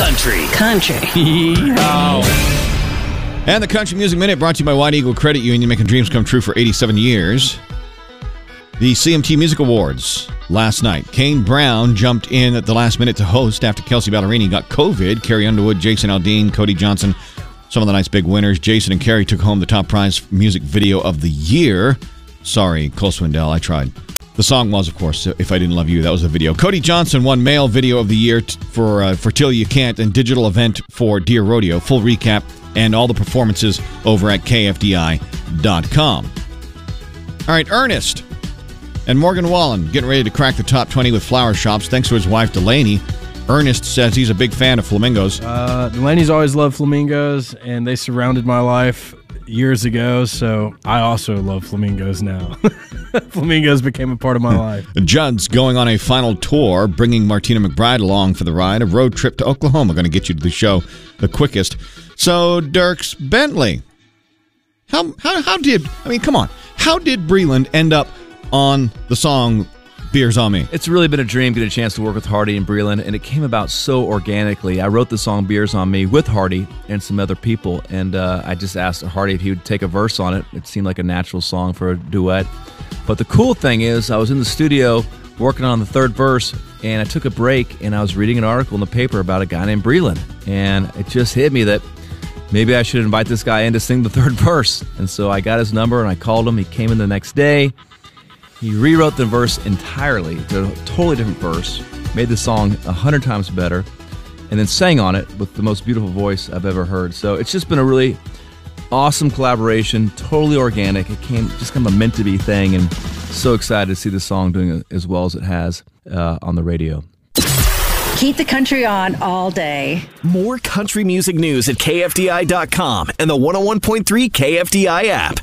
country. Country. And the Country Music Minute brought to you by White Eagle Credit Union, making dreams come true for 87 years. The CMT Music Awards last night. Kane Brown jumped in at the last minute to host after Kelsea Ballerini got COVID. Carrie Underwood, Jason Aldean, Cody Johnson, some of the night's big winners. Jason and Carrie took home the top prize music video of the year. Sorry, Cole Swindell, I tried. The song was, of course, "If I Didn't Love You." That was the video. Cody Johnson won male video of the year for uh, for Till You Can't and digital event for "Dear Rodeo. Full recap and all the performances over at kfdi.com. All right, Ernest and Morgan Wallen getting ready to crack the top 20 with flower shops thanks to his wife Delaney. Ernest says he's a big fan of flamingos. Uh, Delaney's always loved flamingos, and they surrounded my life years ago. So I also love flamingos now. flamingos became a part of my hmm. life. Judds going on a final tour, bringing Martina McBride along for the ride. A road trip to Oklahoma going to get you to the show the quickest. So, Dierks Bentley, how, how, how did, I mean, come on, how did Breland end up on the song Beers on Me? It's really been a dream getting a chance to work with Hardy and Breland, and it came about so organically. I wrote the song Beers on Me with Hardy and some other people, and uh, I just asked Hardy if he would take a verse on it. It seemed like a natural song for a duet. But the cool thing is, I was in the studio working on the third verse, and I took a break, and I was reading an article in the paper about a guy named Breland, and it just hit me that maybe I should invite this guy in to sing the third verse. And so I got his number and I called him. He came in the next day. He rewrote the verse entirely to a totally different verse, made the song a hundred times better, and then sang on it with the most beautiful voice I've ever heard. So it's just been a really awesome collaboration, totally organic. It came just kind of a meant to be thing, and so excited to see the song doing as well as it has uh, on the radio. Keep the country on all day. More country music news at KFDI.com and the 101.3 KFDI app.